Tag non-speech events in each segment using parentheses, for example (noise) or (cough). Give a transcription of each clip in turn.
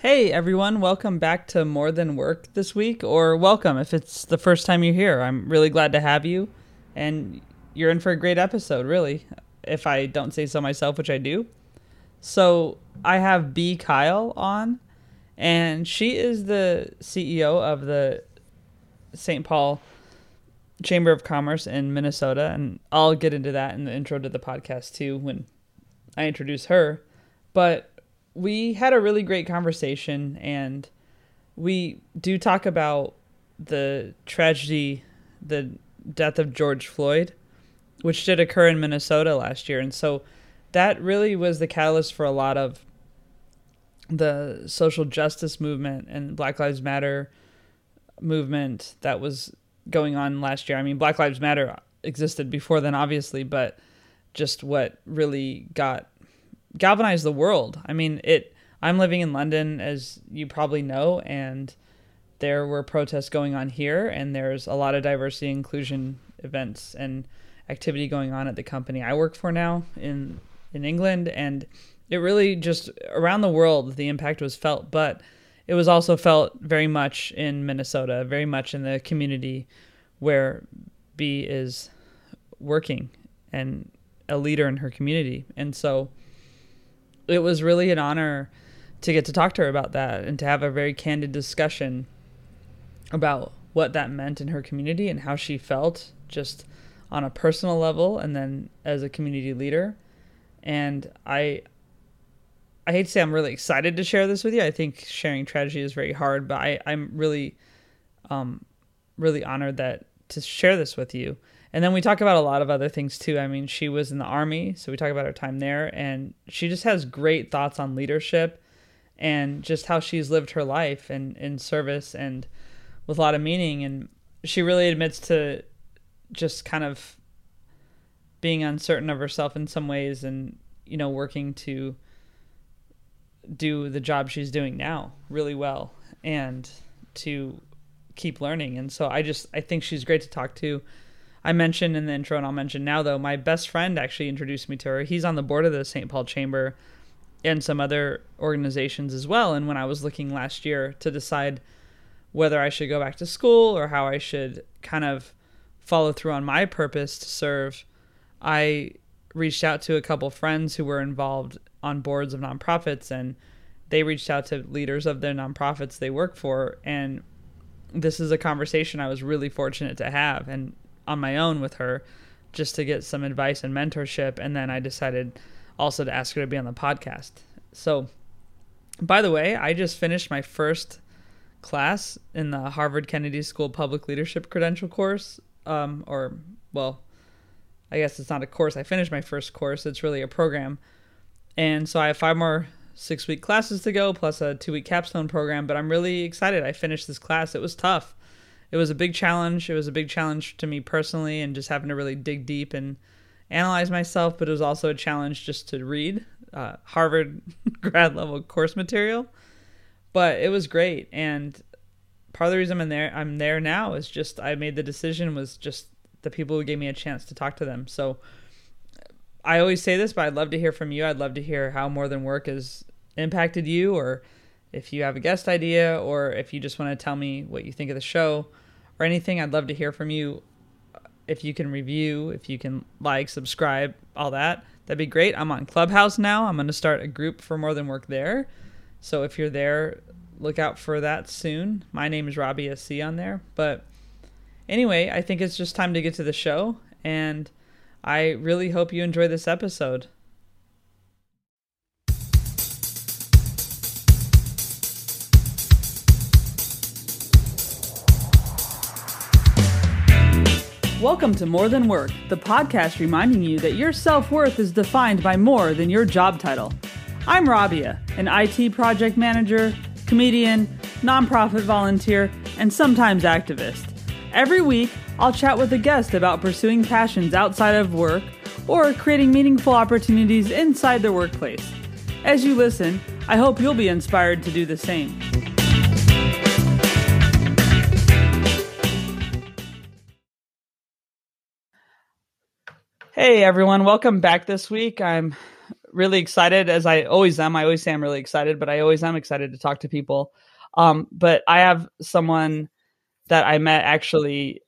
Hey everyone, welcome back to More Than Work this week, or welcome if it's the first time you're here. I'm really glad to have you, and you're in for a great episode, really, if I don't say so myself, which I do. So, I have B. Kyle on, and she is the CEO of the St. Paul Chamber of Commerce in Minnesota, and I'll get into that in the intro to the podcast too when I introduce her. But we had a really great conversation and we do talk about the tragedy, the death of George Floyd, which did occur in Minnesota last year. And so that really was the catalyst for a lot of the social justice movement and Black Lives Matter movement that was going on last year. I mean, Black Lives Matter existed before then, obviously, but just what really got galvanize the world. I mean, it. I'm living in London, as you probably know, and there were protests going on here, and there's a lot of diversity inclusion events and activity going on at the company I work for now in in England, and it really just around the world the impact was felt, but it was also felt very much in Minnesota, very much in the community where B is working and a leader in her community, and so it was really an honor to get to talk to her about that and to have a very candid discussion about what that meant in her community and how she felt just on a personal level and then as a community leader. And I I hate to say I'm really excited to share this with you. I think sharing tragedy is very hard, but I, I'm really um really honored that to share this with you. And then we talk about a lot of other things too. I mean, she was in the army, so we talk about her time there, and she just has great thoughts on leadership and just how she's lived her life and in service and with a lot of meaning. And she really admits to just kind of being uncertain of herself in some ways and, you know, working to do the job she's doing now really well and to keep learning. And so I just, I think she's great to talk to I mentioned in the intro, and I'll mention now though, my best friend actually introduced me to her. He's on the board of the St. Paul Chamber and some other organizations as well. And when I was looking last year to decide whether I should go back to school or how I should kind of follow through on my purpose to serve, I reached out to a couple friends who were involved on boards of nonprofits and they reached out to leaders of their nonprofits they work for and this is a conversation I was really fortunate to have and on my own with her just to get some advice and mentorship. And then I decided also to ask her to be on the podcast. So, by the way, I just finished my first class in the Harvard Kennedy School Public Leadership Credential course. Um, or, well, I guess it's not a course. I finished my first course. It's really a program. And so I have five more six week classes to go, plus a two week capstone program. But I'm really excited. I finished this class. It was tough it was a big challenge. It was a big challenge to me personally, and just having to really dig deep and analyze myself. But it was also a challenge just to read uh, Harvard (laughs) grad level course material. But it was great, and part of the reason I'm there, I'm there now is just I made the decision was just the people who gave me a chance to talk to them. So I always say this, but I'd love to hear from you. I'd love to hear how more than work has impacted you or if you have a guest idea or if you just want to tell me what you think of the show or anything, I'd love to hear from you. If you can review, if you can like, subscribe, all that, that'd be great. I'm on Clubhouse now. I'm going to start a group for More Than Work there. So if you're there, look out for that soon. My name is Robbie SC on there. But anyway, I think it's just time to get to the show. And I really hope you enjoy this episode. Welcome to More Than Work, the podcast reminding you that your self worth is defined by more than your job title. I'm Rabia, an IT project manager, comedian, nonprofit volunteer, and sometimes activist. Every week, I'll chat with a guest about pursuing passions outside of work or creating meaningful opportunities inside the workplace. As you listen, I hope you'll be inspired to do the same. Hey everyone, welcome back this week. I'm really excited, as I always am. I always say I'm really excited, but I always am excited to talk to people. Um, but I have someone that I met actually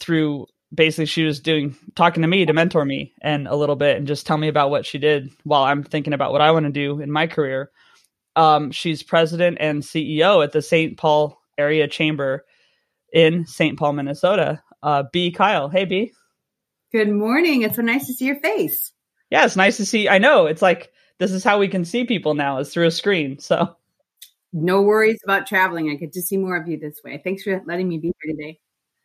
through basically she was doing talking to me to mentor me and a little bit and just tell me about what she did while I'm thinking about what I want to do in my career. Um, she's president and CEO at the St. Paul Area Chamber in St. Paul, Minnesota. Uh, B. Kyle. Hey, B. Good morning. It's so nice to see your face. Yeah, it's nice to see. I know it's like this is how we can see people now is through a screen. So no worries about traveling. I get to see more of you this way. Thanks for letting me be here today.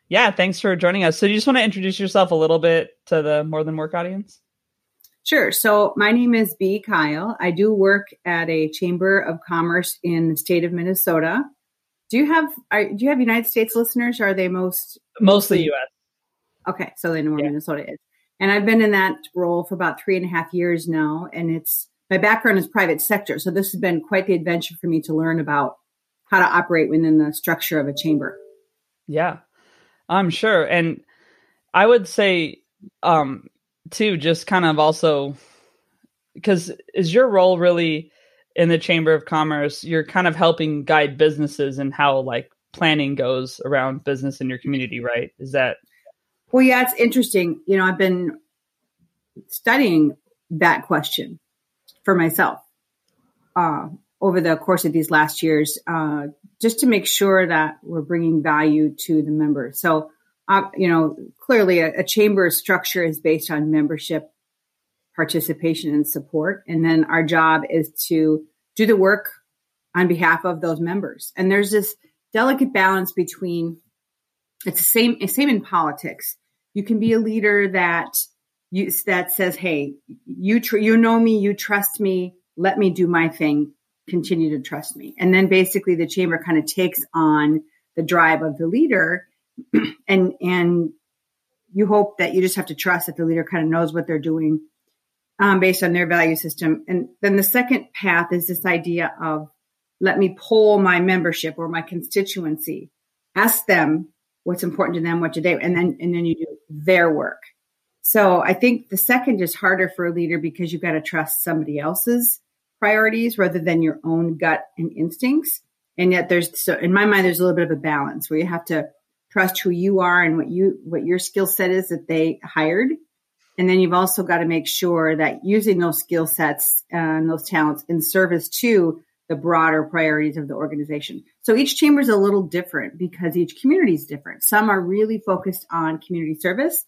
Yeah, thanks for joining us. So, do you just want to introduce yourself a little bit to the More Than Work audience? Sure. So, my name is B. Kyle. I do work at a Chamber of Commerce in the state of Minnesota. Do you have are, do you have United States listeners? are they most mostly U.S. Okay, so they know where yeah. Minnesota is. And I've been in that role for about three and a half years now, and it's my background is private sector, so this has been quite the adventure for me to learn about how to operate within the structure of a chamber. Yeah, I'm sure. And I would say, um, too, just kind of also because is your role really in the Chamber of Commerce? You're kind of helping guide businesses and how like planning goes around business in your community, right? Is that? Well, yeah, it's interesting. You know, I've been studying that question for myself uh, over the course of these last years, uh, just to make sure that we're bringing value to the members. So, uh, you know, clearly a, a chamber structure is based on membership, participation, and support. And then our job is to do the work on behalf of those members. And there's this delicate balance between it's the same same in politics. You can be a leader that you that says, "Hey, you tr- you know me, you trust me, let me do my thing." Continue to trust me. And then basically the chamber kind of takes on the drive of the leader (clears throat) and and you hope that you just have to trust that the leader kind of knows what they're doing um, based on their value system. And then the second path is this idea of let me poll my membership or my constituency, ask them what's important to them, what do they, and then and then you do their work. So I think the second is harder for a leader because you've got to trust somebody else's priorities rather than your own gut and instincts. And yet there's so in my mind there's a little bit of a balance where you have to trust who you are and what you what your skill set is that they hired. And then you've also got to make sure that using those skill sets and those talents in service to the broader priorities of the organization. So each chamber is a little different because each community is different. Some are really focused on community service.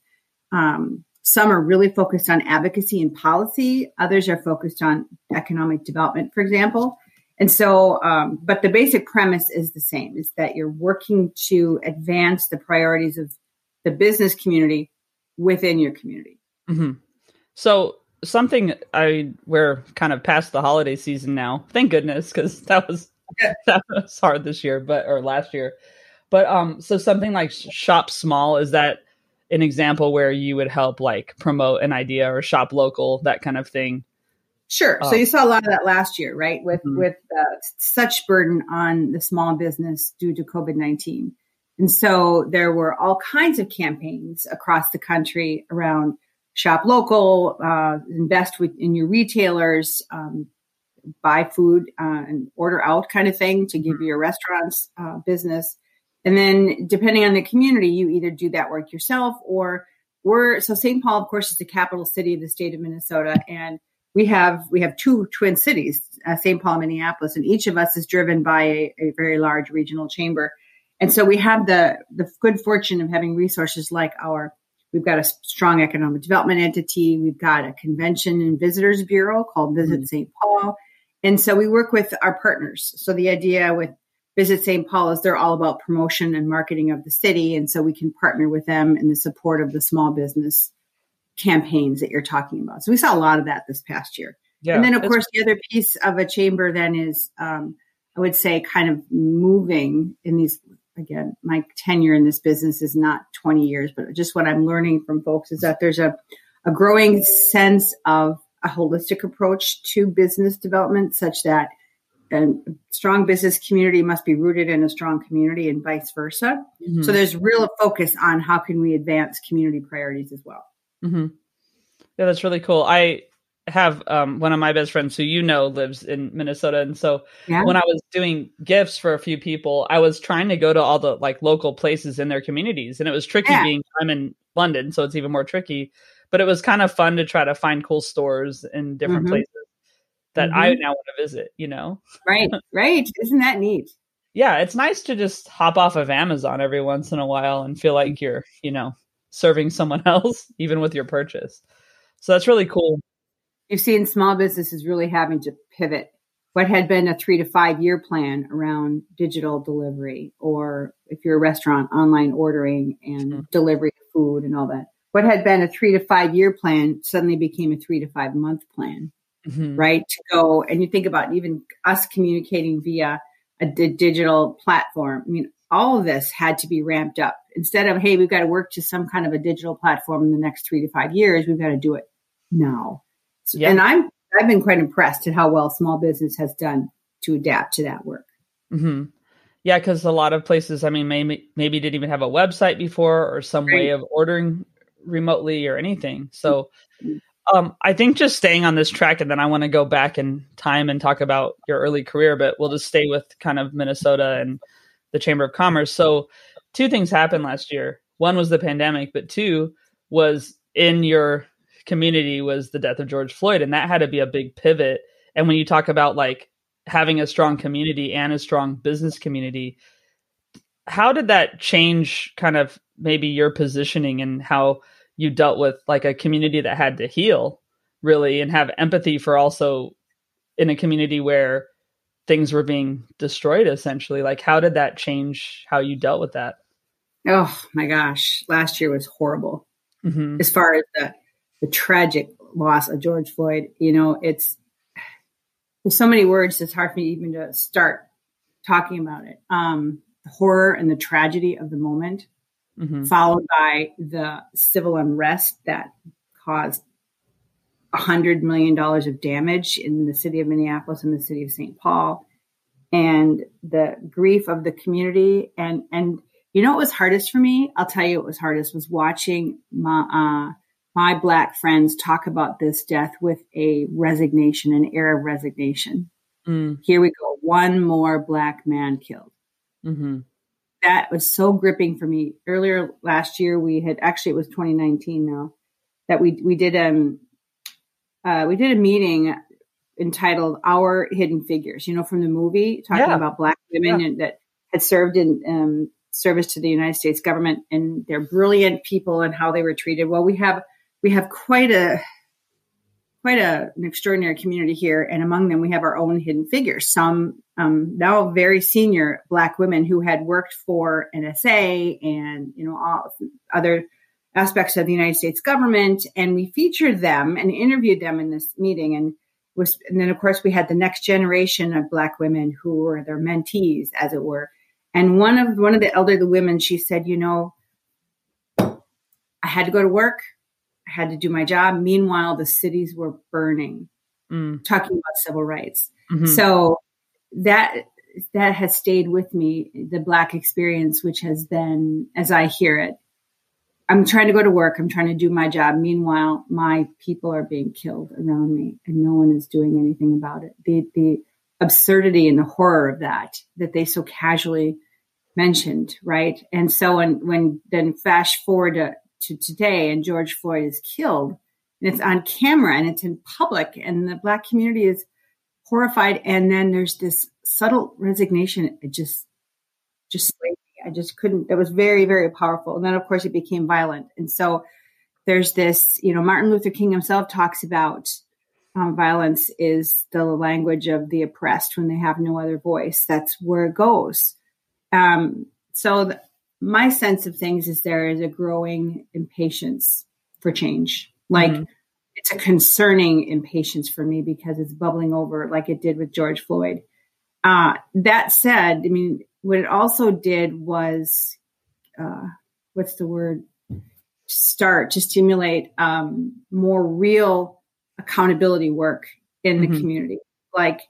Um, some are really focused on advocacy and policy. Others are focused on economic development, for example. And so, um, but the basic premise is the same: is that you're working to advance the priorities of the business community within your community. Mm-hmm. So, something I we're kind of past the holiday season now. Thank goodness, because that was (laughs) that was hard this year, but or last year. But um, so something like shop small is that an example where you would help like promote an idea or shop local, that kind of thing? Sure. so um, you saw a lot of that last year, right? With mm-hmm. with uh, such burden on the small business due to COVID nineteen, and so there were all kinds of campaigns across the country around shop local, uh, invest with, in your retailers, um, buy food uh, and order out kind of thing to give mm-hmm. your restaurants uh, business. And then depending on the community, you either do that work yourself or we're so St. Paul, of course, is the capital city of the state of Minnesota. And we have we have two twin cities, uh, St. Paul, Minneapolis, and each of us is driven by a, a very large regional chamber. And so we have the the good fortune of having resources like our We've got a strong economic development entity. We've got a convention and visitors bureau called Visit mm-hmm. St. Paul. And so we work with our partners. So the idea with Visit St. Paul is they're all about promotion and marketing of the city. And so we can partner with them in the support of the small business campaigns that you're talking about. So we saw a lot of that this past year. Yeah, and then, of course, the other piece of a chamber then is, um, I would say, kind of moving in these. Again, my tenure in this business is not 20 years, but just what I'm learning from folks is that there's a, a growing sense of a holistic approach to business development, such that a strong business community must be rooted in a strong community and vice versa. Mm-hmm. So there's real focus on how can we advance community priorities as well. Mm-hmm. Yeah, that's really cool. I have um, one of my best friends who you know lives in Minnesota, and so yeah. when I was doing gifts for a few people, I was trying to go to all the like local places in their communities, and it was tricky yeah. being I'm in London, so it's even more tricky. But it was kind of fun to try to find cool stores in different mm-hmm. places that mm-hmm. I now want to visit. You know, right, (laughs) right? Isn't that neat? Yeah, it's nice to just hop off of Amazon every once in a while and feel like you're, you know, serving someone (laughs) else, even with your purchase. So that's really cool. You've seen small businesses really having to pivot what had been a three to five year plan around digital delivery, or if you're a restaurant, online ordering and mm-hmm. delivery of food and all that. What had been a three to five year plan suddenly became a three to five month plan, mm-hmm. right? To go and you think about even us communicating via a d- digital platform. I mean, all of this had to be ramped up. Instead of, hey, we've got to work to some kind of a digital platform in the next three to five years, we've got to do it now. So, yeah. And I'm I've been quite impressed at how well small business has done to adapt to that work. Mm-hmm. Yeah, because a lot of places, I mean, maybe maybe didn't even have a website before or some right. way of ordering remotely or anything. So, mm-hmm. Um, I think just staying on this track, and then I want to go back in time and talk about your early career, but we'll just stay with kind of Minnesota and the Chamber of Commerce. So, two things happened last year. One was the pandemic, but two was in your community was the death of George Floyd, and that had to be a big pivot. And when you talk about like having a strong community and a strong business community, how did that change kind of maybe your positioning and how you dealt with like a community that had to heal really and have empathy for also in a community where things were being destroyed essentially like how did that change how you dealt with that oh my gosh last year was horrible mm-hmm. as far as the the tragic loss of George Floyd. You know, it's there's so many words it's hard for me even to start talking about it. Um, the horror and the tragedy of the moment, mm-hmm. followed by the civil unrest that caused a hundred million dollars of damage in the city of Minneapolis and the city of St. Paul, and the grief of the community. And and you know what was hardest for me? I'll tell you what was hardest was watching my. Uh, my black friends talk about this death with a resignation, an air of resignation. Mm. Here we go. One more black man killed. Mm-hmm. That was so gripping for me. Earlier last year, we had actually it was 2019 now that we we did um uh, we did a meeting entitled "Our Hidden Figures." You know, from the movie talking yeah. about black women yeah. that had served in um, service to the United States government and they're brilliant people and how they were treated. Well, we have we have quite a quite a, an extraordinary community here, and among them we have our own hidden figures. Some um, now very senior Black women who had worked for NSA and you know all other aspects of the United States government, and we featured them and interviewed them in this meeting. And was and then of course we had the next generation of Black women who were their mentees, as it were. And one of one of the elderly women, she said, you know, I had to go to work had to do my job. Meanwhile, the cities were burning, mm. talking about civil rights. Mm-hmm. So that that has stayed with me, the black experience, which has been, as I hear it, I'm trying to go to work. I'm trying to do my job. Meanwhile, my people are being killed around me and no one is doing anything about it. The, the absurdity and the horror of that, that they so casually mentioned. Right. And so when, when then fast forward to to today and George Floyd is killed and it's on camera and it's in public and the black community is horrified and then there's this subtle resignation. It just just I just couldn't it was very very powerful. And then of course it became violent. And so there's this you know Martin Luther King himself talks about um, violence is the language of the oppressed when they have no other voice. That's where it goes. Um, so my sense of things is there is a growing impatience for change. Like mm-hmm. it's a concerning impatience for me because it's bubbling over like it did with George Floyd. Uh, that said, I mean, what it also did was, uh, what's the word? Start to stimulate um, more real accountability work in the mm-hmm. community. Like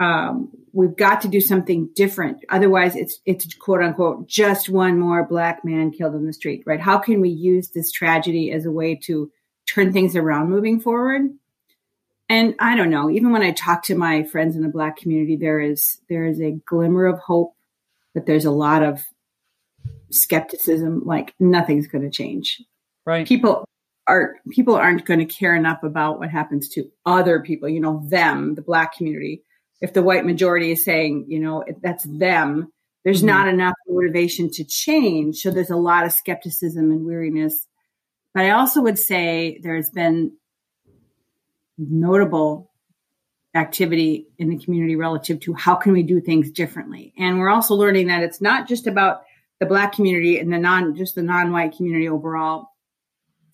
um, we've got to do something different. Otherwise, it's it's quote unquote just one more black man killed in the street, right? How can we use this tragedy as a way to turn things around moving forward? and I don't know, even when I talk to my friends in the black community, there is there is a glimmer of hope, but there's a lot of skepticism, like nothing's going to change. Right. People are people aren't going to care enough about what happens to other people, you know, them, the black community. If the white majority is saying, you know, that's them, there's mm-hmm. not enough motivation to change. So there's a lot of skepticism and weariness. But I also would say there's been notable activity in the community relative to how can we do things differently. And we're also learning that it's not just about the black community and the non just the non-white community overall.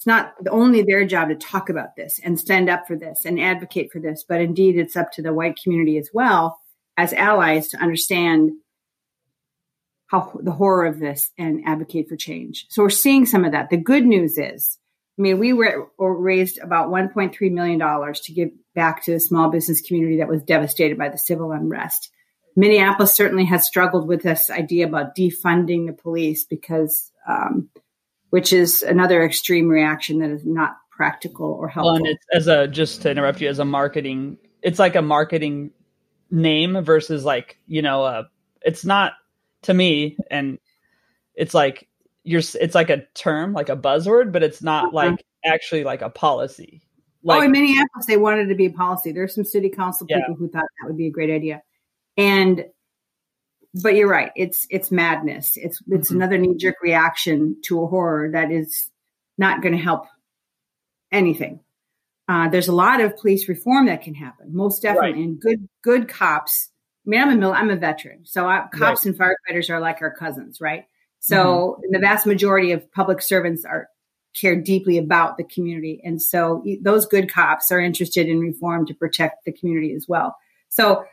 It's not only their job to talk about this and stand up for this and advocate for this, but indeed it's up to the white community as well as allies to understand how the horror of this and advocate for change. So we're seeing some of that. The good news is I mean, we were, raised about $1.3 million to give back to the small business community that was devastated by the civil unrest. Minneapolis certainly has struggled with this idea about defunding the police because, um, which is another extreme reaction that is not practical or helpful. Well, and it's as a just to interrupt you as a marketing, it's like a marketing name versus like you know, uh, it's not to me, and it's like you're it's like a term, like a buzzword, but it's not uh-huh. like actually like a policy. Like, oh, in Minneapolis, they wanted to be a policy. There's some city council people yeah. who thought that would be a great idea, and but you're right. It's it's madness. It's it's mm-hmm. another knee jerk reaction to a horror that is not going to help anything. Uh, there's a lot of police reform that can happen, most definitely, right. and good good cops. I mean, I'm a mil- I'm a veteran, so I, cops right. and firefighters are like our cousins, right? So mm-hmm. the vast majority of public servants are care deeply about the community. And so those good cops are interested in reform to protect the community as well. So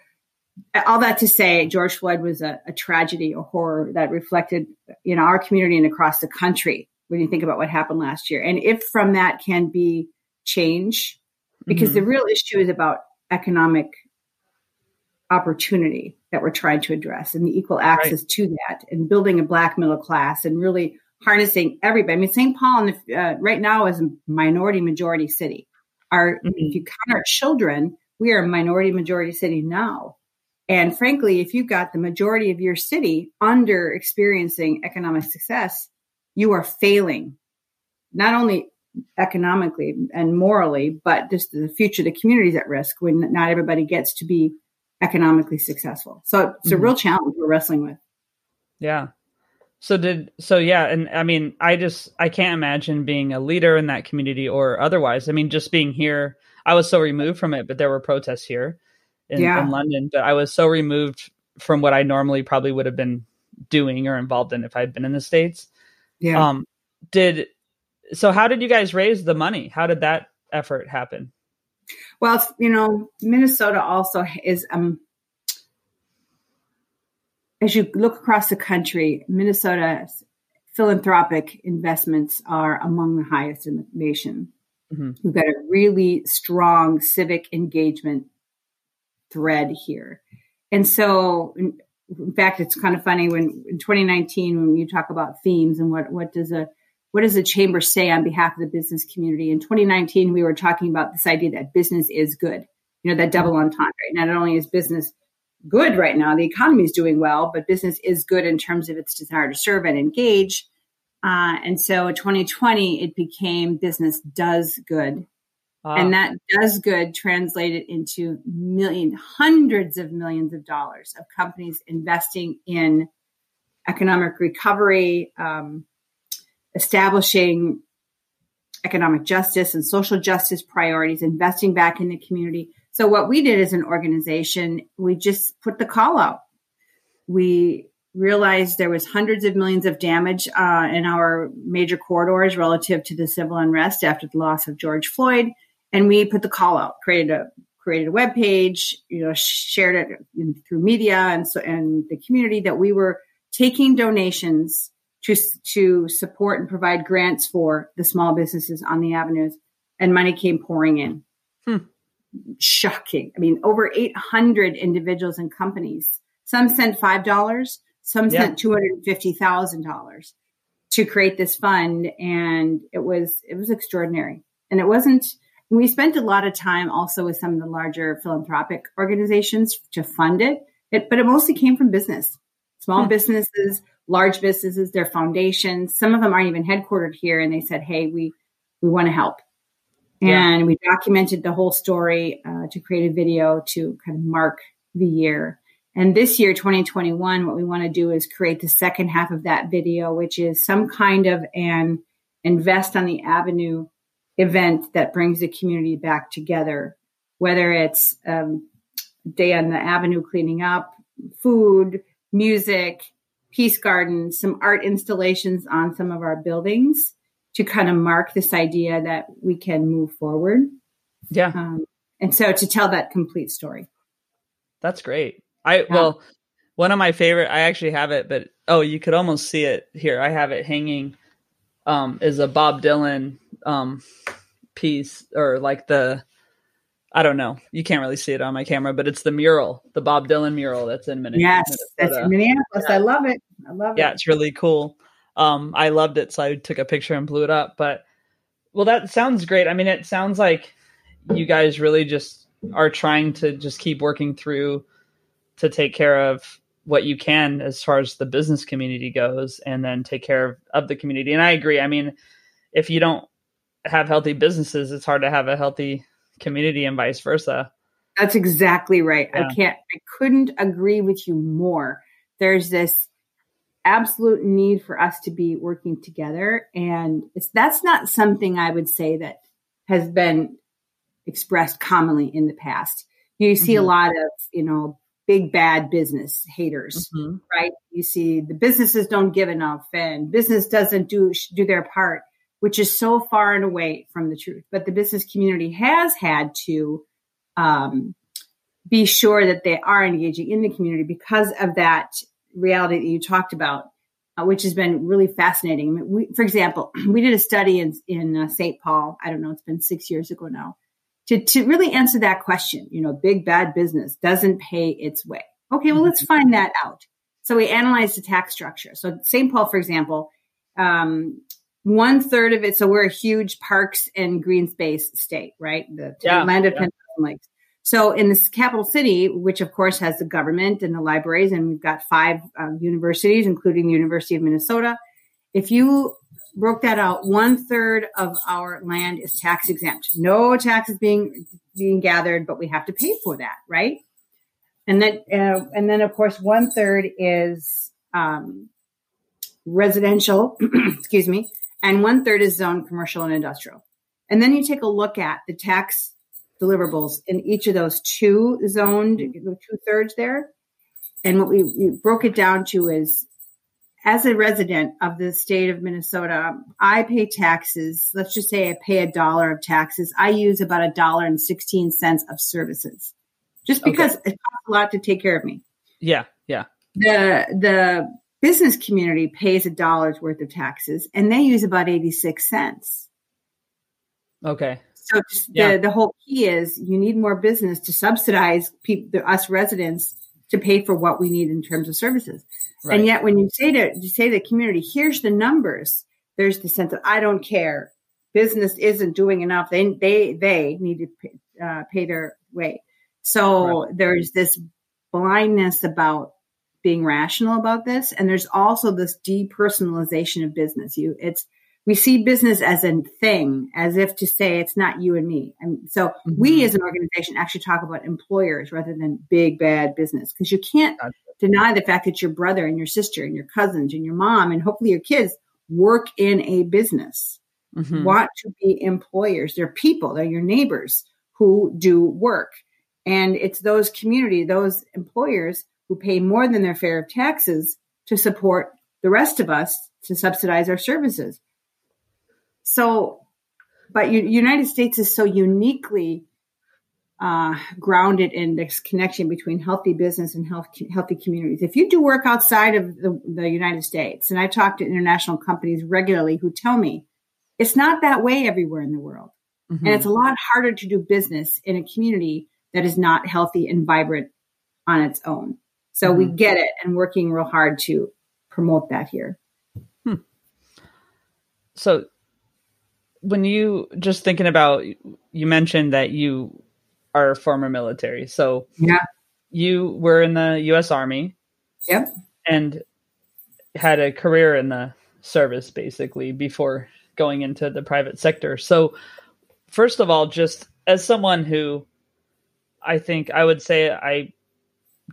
all that to say, George Floyd was a, a tragedy, a horror that reflected in our community and across the country when you think about what happened last year. And if from that can be change, because mm-hmm. the real issue is about economic opportunity that we're trying to address and the equal access right. to that and building a black middle class and really harnessing everybody. I mean, St. Paul the, uh, right now is a minority majority city. Our, mm-hmm. if you count our children, we are a minority majority city now. And frankly, if you've got the majority of your city under experiencing economic success, you are failing, not only economically and morally, but just the future of the community is at risk when not everybody gets to be economically successful. So it's a mm-hmm. real challenge we're wrestling with. Yeah. So did so yeah, and I mean, I just I can't imagine being a leader in that community or otherwise. I mean, just being here, I was so removed from it, but there were protests here in, yeah. in London, but I was so removed from what I normally probably would have been doing or involved in if I'd been in the states. Yeah. Um did so how did you guys raise the money? How did that effort happen? Well, you know, Minnesota also is um as you look across the country, Minnesota's philanthropic investments are among the highest in the nation. Mm-hmm. We've got a really strong civic engagement thread here. And so, in, fact, it's kind of funny when in 2019, when you talk about themes and what, what does a what does the chamber say on behalf of the business community? In 2019, we were talking about this idea that business is good. You know, that double entendre. Not only is business good right now, the economy is doing well, but business is good in terms of its desire to serve and engage. Uh, and so in 2020, it became business does good. And that does good translated into million, hundreds of millions of dollars of companies investing in economic recovery, um, establishing economic justice and social justice priorities, investing back in the community. So what we did as an organization, we just put the call out. We realized there was hundreds of millions of damage uh, in our major corridors relative to the civil unrest after the loss of George Floyd, and we put the call out, created a created a web page, you know, shared it in, through media and so and the community that we were taking donations to, to support and provide grants for the small businesses on the avenues, and money came pouring in. Hmm. Shocking. I mean, over 800 individuals and companies. Some sent $5, some yeah. sent $250,000 to create this fund. And it was, it was extraordinary. And it wasn't, We spent a lot of time also with some of the larger philanthropic organizations to fund it, it but it mostly came from business, small hmm. businesses, large businesses, their foundations. Some of them aren't even headquartered here, and they said, "Hey, we we want to help." Yeah. And we documented the whole story uh, to create a video to kind of mark the year. And this year, 2021, what we want to do is create the second half of that video, which is some kind of an invest on the avenue event that brings the community back together, whether it's um, day on the avenue cleaning up, food, music, peace gardens, some art installations on some of our buildings to kind of mark this idea that we can move forward. Yeah. Um, and so to tell that complete story. That's great. I, yeah. well, one of my favorite, I actually have it, but oh, you could almost see it here. I have it hanging, um, is a Bob Dylan, um, piece or like the, I don't know. You can't really see it on my camera, but it's the mural, the Bob Dylan mural that's in Minneapolis. Yes, that's in Minneapolis. Yeah. I love it. I love it. Yeah, it's really cool. Um, I loved it, so I took a picture and blew it up. But well, that sounds great. I mean, it sounds like you guys really just are trying to just keep working through to take care of what you can as far as the business community goes, and then take care of, of the community. And I agree. I mean, if you don't have healthy businesses, it's hard to have a healthy community and vice versa. That's exactly right. Yeah. I can't, I couldn't agree with you more. There's this absolute need for us to be working together. And it's, that's not something I would say that has been expressed commonly in the past. You see mm-hmm. a lot of, you know, big bad business haters, mm-hmm. right? You see the businesses don't give enough and business doesn't do do their part which is so far and away from the truth. But the business community has had to um, be sure that they are engaging in the community because of that reality that you talked about, uh, which has been really fascinating. I mean, we, for example, (clears throat) we did a study in, in uh, St. Paul. I don't know, it's been six years ago now. To, to really answer that question, you know, big bad business doesn't pay its way. Okay, well, let's find that out. So we analyzed the tax structure. So St. Paul, for example, um, one third of it. So we're a huge parks and green space state, right? The yeah, land of yeah. lakes. So in this capital city, which of course has the government and the libraries, and we've got five um, universities, including the University of Minnesota. If you broke that out, one third of our land is tax exempt. No taxes being being gathered, but we have to pay for that, right? And then, uh, and then of course, one third is um, residential. (clears throat) excuse me, and one third is zoned commercial and industrial. And then you take a look at the tax deliverables in each of those two zoned, two thirds there. And what we, we, broke it down to is as a resident of the state of Minnesota, I pay taxes. Let's just say I pay a dollar of taxes. I use about a dollar and 16 cents of services just because okay. it costs a lot to take care of me. Yeah. Yeah. The, the business community pays a dollar's worth of taxes and they use about 86 cents. Okay. So yeah. the, the whole key is you need more business to subsidize people, us residents to pay for what we need in terms of services. Right. And yet when you say to, you say to the community, here's the numbers, there's the sense of, I don't care. Business isn't doing enough. They, they, they need to pay, uh, pay their way. So right. there's this blindness about being rational about this. And there's also this depersonalization of business. You, it's, we see business as a thing, as if to say it's not you and me. And so mm-hmm. we as an organization actually talk about employers rather than big bad business because you can't. Deny the fact that your brother and your sister and your cousins and your mom and hopefully your kids work in a business, mm-hmm. want to be employers. They're people, they're your neighbors who do work. And it's those community, those employers who pay more than their fair of taxes to support the rest of us to subsidize our services. So, but United States is so uniquely uh, grounded in this connection between healthy business and health, healthy communities. If you do work outside of the, the United States, and I talk to international companies regularly who tell me it's not that way everywhere in the world. Mm-hmm. And it's a lot harder to do business in a community that is not healthy and vibrant on its own. So mm-hmm. we get it and working real hard to promote that here. Hmm. So when you just thinking about you mentioned that you are former military. So yeah, you were in the U.S. Army. Yep. And had a career in the service basically before going into the private sector. So, first of all, just as someone who I think I would say I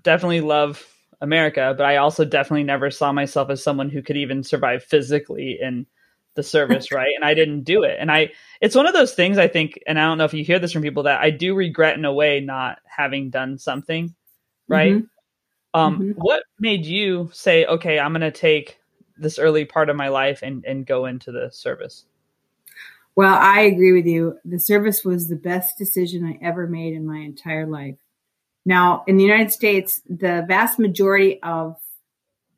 definitely love America, but I also definitely never saw myself as someone who could even survive physically in the service, right? And I didn't do it. And I it's one of those things I think and I don't know if you hear this from people that I do regret in a way not having done something, right? Mm-hmm. Um mm-hmm. what made you say, "Okay, I'm going to take this early part of my life and and go into the service?" Well, I agree with you. The service was the best decision I ever made in my entire life. Now, in the United States, the vast majority of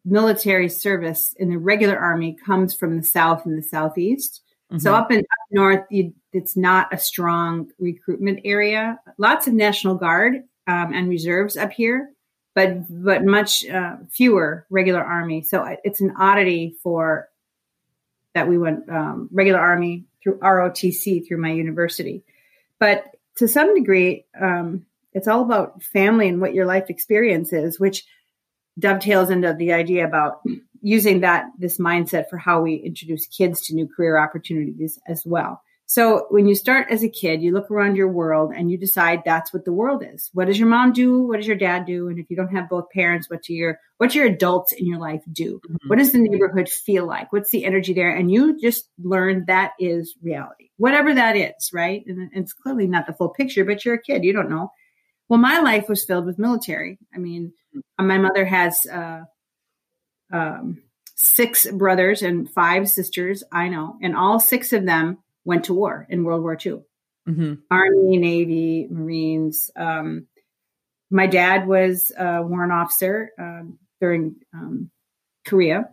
military service in the regular army comes from the south and the southeast. Mm-hmm. So up in up north, you, it's not a strong recruitment area. Lots of National Guard um, and reserves up here, but but much uh, fewer regular army. So it's an oddity for that we went um, regular army through ROTC through my university, but to some degree, um, it's all about family and what your life experience is, which dovetails into the idea about using that this mindset for how we introduce kids to new career opportunities as well. So when you start as a kid, you look around your world and you decide that's what the world is. What does your mom do? What does your dad do? And if you don't have both parents, what do your what do your adults in your life do? Mm-hmm. What does the neighborhood feel like? What's the energy there? And you just learn that is reality, whatever that is, right? And it's clearly not the full picture, but you're a kid, you don't know. Well, my life was filled with military. I mean, my mother has uh, um, six brothers and five sisters. I know, and all six of them went to war in World War II. Mm-hmm. Army, Navy, Marines. Um, my dad was a warrant officer um, during um, Korea.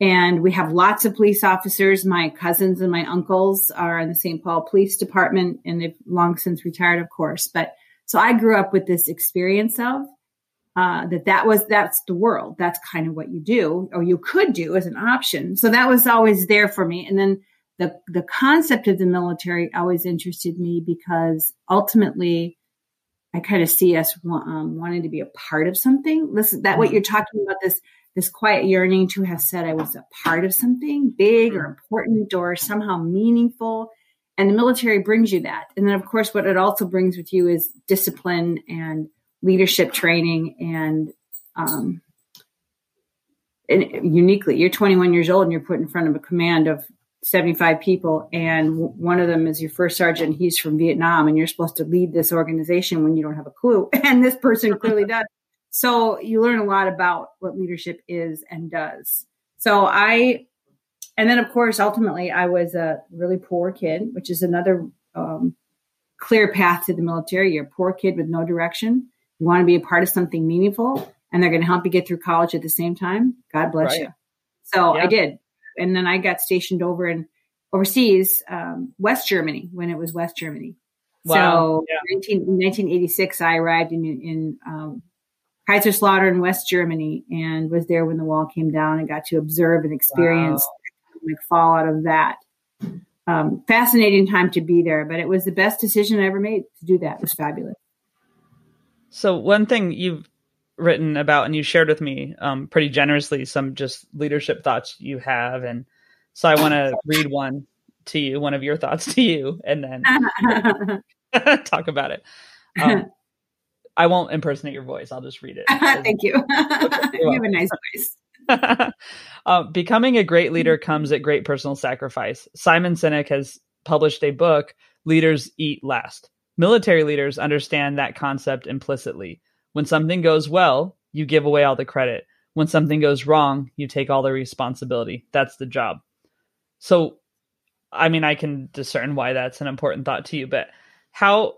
And we have lots of police officers. My cousins and my uncles are in the St. Paul Police Department, and they've long since retired, of course. But so I grew up with this experience of uh, that that was that's the world. That's kind of what you do, or you could do as an option. So that was always there for me. And then the the concept of the military always interested me because ultimately, I kind of see us um, wanting to be a part of something. Listen, that what mm-hmm. you're talking about this this quiet yearning to have said I was a part of something big or mm-hmm. important or somehow meaningful and the military brings you that. And then, of course, what it also brings with you is discipline and leadership training and, um, and uniquely, you're 21 years old and you're put in front of a command of 75 people, and one of them is your first sergeant. He's from Vietnam, and you're supposed to lead this organization when you don't have a clue. (laughs) And this person clearly (laughs) does. So you learn a lot about what leadership is and does. So I and then of course ultimately i was a really poor kid which is another um, clear path to the military you're a poor kid with no direction you want to be a part of something meaningful and they're going to help you get through college at the same time god bless right. you so yeah. i did and then i got stationed over in overseas um, west germany when it was west germany wow. so yeah. 19, 1986 i arrived in, in um, Kaiserslautern, West Germany, and was there when the wall came down and got to observe and experience wow fallout of that. Um, fascinating time to be there, but it was the best decision I ever made to do that. It was fabulous. So one thing you've written about and you shared with me um, pretty generously some just leadership thoughts you have, and so I want to (laughs) read one to you, one of your thoughts to you, and then (laughs) (laughs) talk about it. Um, I won't impersonate your voice. I'll just read it. Thank you. you have a nice voice. uh, becoming a great leader comes at great personal sacrifice. Simon Sinek has published a book, Leaders Eat Last. Military leaders understand that concept implicitly. When something goes well, you give away all the credit. When something goes wrong, you take all the responsibility. That's the job. So, I mean, I can discern why that's an important thought to you, but how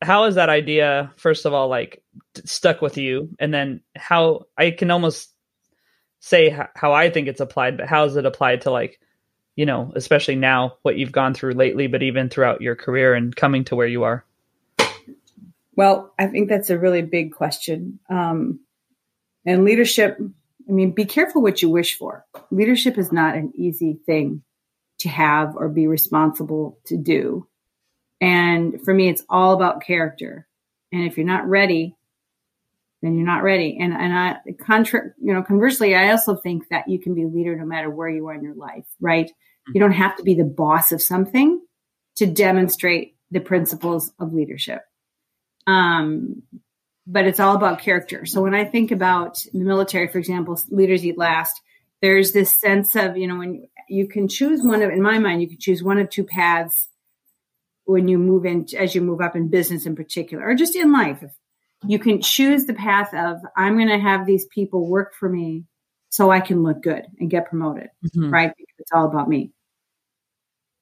how is that idea first of all like stuck with you and then how i can almost say how I think it's applied, but how is it applied to like, you know, especially now what you've gone through lately, but even throughout your career and coming to where you are? Well, I think that's a really big question. Um, and leadership, I mean, be careful what you wish for. Leadership is not an easy thing to have or be responsible to do. And for me, it's all about character. And if you're not ready, then you're not ready. And and I contra- you know, conversely, I also think that you can be a leader no matter where you are in your life, right? Mm-hmm. You don't have to be the boss of something to demonstrate the principles of leadership. Um, but it's all about character. So when I think about the military, for example, leaders eat last. There's this sense of you know when you can choose one of in my mind you can choose one of two paths when you move in as you move up in business in particular or just in life you can choose the path of i'm going to have these people work for me so i can look good and get promoted mm-hmm. right because it's all about me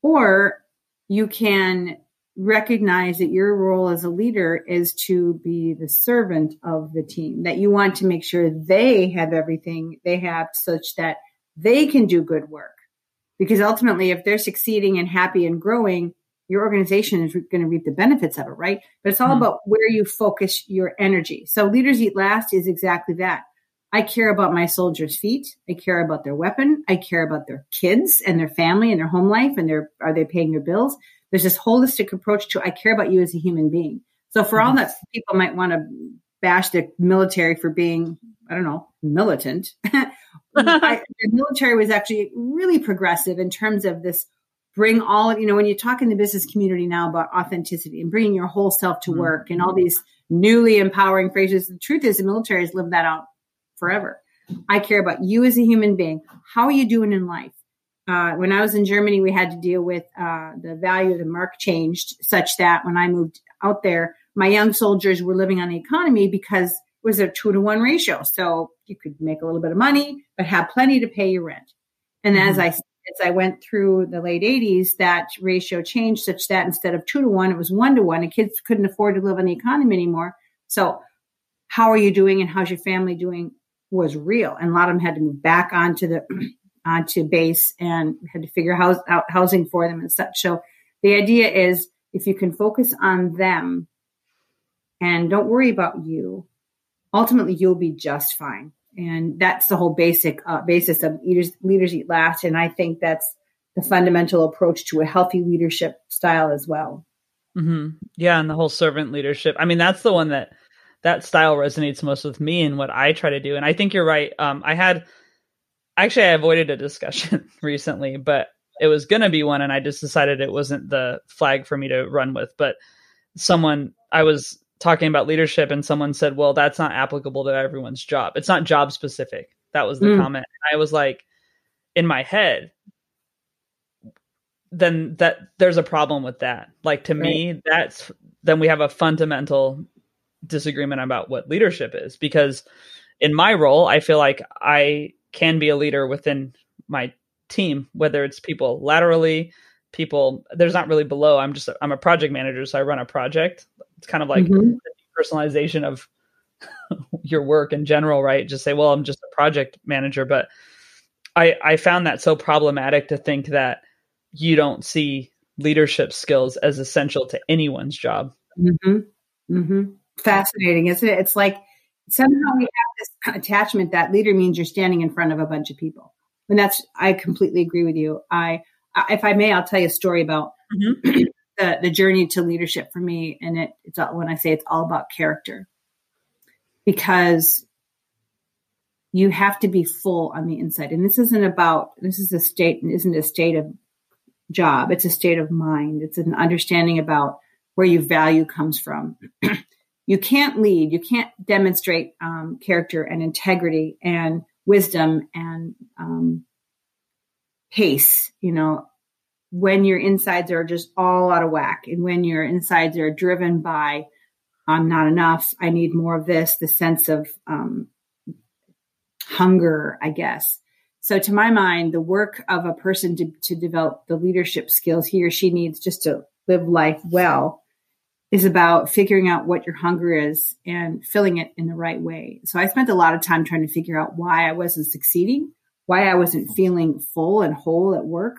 or you can recognize that your role as a leader is to be the servant of the team that you want to make sure they have everything they have such that they can do good work because ultimately if they're succeeding and happy and growing your organization is going to reap the benefits of it, right? But it's all mm-hmm. about where you focus your energy. So leaders eat last is exactly that. I care about my soldiers' feet. I care about their weapon. I care about their kids and their family and their home life and their are they paying their bills? There's this holistic approach to I care about you as a human being. So for mm-hmm. all that people might want to bash the military for being, I don't know, militant, (laughs) I, the military was actually really progressive in terms of this bring all of, you know, when you talk in the business community now about authenticity and bringing your whole self to mm-hmm. work and all these newly empowering phrases, the truth is the military has lived that out forever. I care about you as a human being. How are you doing in life? Uh, when I was in Germany, we had to deal with uh, the value of the mark changed such that when I moved out there, my young soldiers were living on the economy because it was a two to one ratio. So you could make a little bit of money, but have plenty to pay your rent. And mm-hmm. as I as I went through the late 80s, that ratio changed such that instead of two to one, it was one to one, and kids couldn't afford to live on the economy anymore. So, how are you doing and how's your family doing was real. And a lot of them had to move back onto the onto base and had to figure house, out housing for them and such. So, the idea is if you can focus on them and don't worry about you, ultimately you'll be just fine. And that's the whole basic uh, basis of leaders leaders eat last. And i think that's the fundamental approach to a healthy leadership style as well. Mm-hmm. yeah. And the whole servant leadership. I mean that's the one that that style resonates most with me and what i try to do. And i think you're right. Um, i had actually i avoided a discussion (laughs) recently but it was going to be one and i just decided it wasn't the flag for me to run with but someone i was talking about leadership and someone said, well, that's not applicable to everyone's job. It's not job specific. That was the mm. comment. I was like, in my head, then that there's a problem with that. Like to right. me, that's then we have a fundamental disagreement about what leadership is because in my role, I feel like I can be a leader within my team, whether it's people laterally, people there's not really below. I'm just I'm a project manager, so I run a project it's kind of like mm-hmm. personalization of (laughs) your work in general, right? Just say, well, I'm just a project manager, but I I found that so problematic to think that you don't see leadership skills as essential to anyone's job. Mm-hmm. Mm-hmm. Fascinating, isn't it? It's like somehow we have this attachment that leader means you're standing in front of a bunch of people, and that's I completely agree with you. I, if I may, I'll tell you a story about mm-hmm (clears throat) the, the journey to leadership for me. And it, it's all, when I say it's all about character, because you have to be full on the inside. And this isn't about, this is a state, isn't a state of job. It's a state of mind. It's an understanding about where your value comes from. (clears throat) you can't lead, you can't demonstrate um, character and integrity and wisdom and um, pace, you know, when your insides are just all out of whack and when your insides are driven by i'm not enough i need more of this the sense of um, hunger i guess. So to my mind the work of a person to, to develop the leadership skills he or she needs just to live life well is about figuring out what your hunger is and filling it in the right way so i spent a lot of time trying to figure out why i wasn't succeeding why i wasn't feeling full and whole at work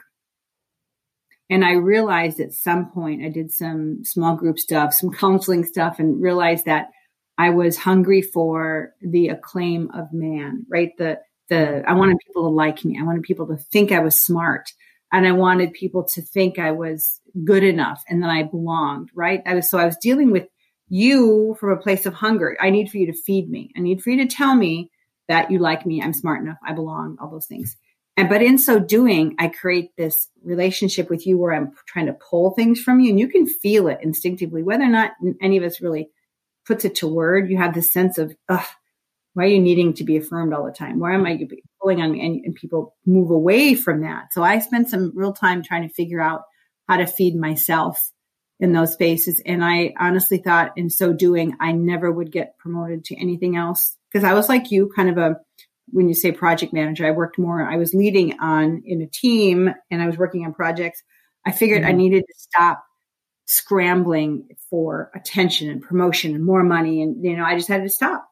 and I realized at some point, I did some small group stuff, some (laughs) counseling stuff, and realized that I was hungry for the acclaim of man, right? The, the, I wanted people to like me. I wanted people to think I was smart. And I wanted people to think I was good enough and that I belonged, right? I was, so I was dealing with you from a place of hunger. I need for you to feed me. I need for you to tell me that you like me. I'm smart enough. I belong, all those things. And, but in so doing, I create this relationship with you where I'm trying to pull things from you and you can feel it instinctively, whether or not any of us really puts it to word. You have this sense of, ugh, why are you needing to be affirmed all the time? Why am I pulling on me? And, and people move away from that. So I spent some real time trying to figure out how to feed myself in those spaces. And I honestly thought in so doing, I never would get promoted to anything else because I was like you, kind of a, when you say project manager, I worked more, I was leading on in a team and I was working on projects. I figured mm-hmm. I needed to stop scrambling for attention and promotion and more money. And, you know, I just had to stop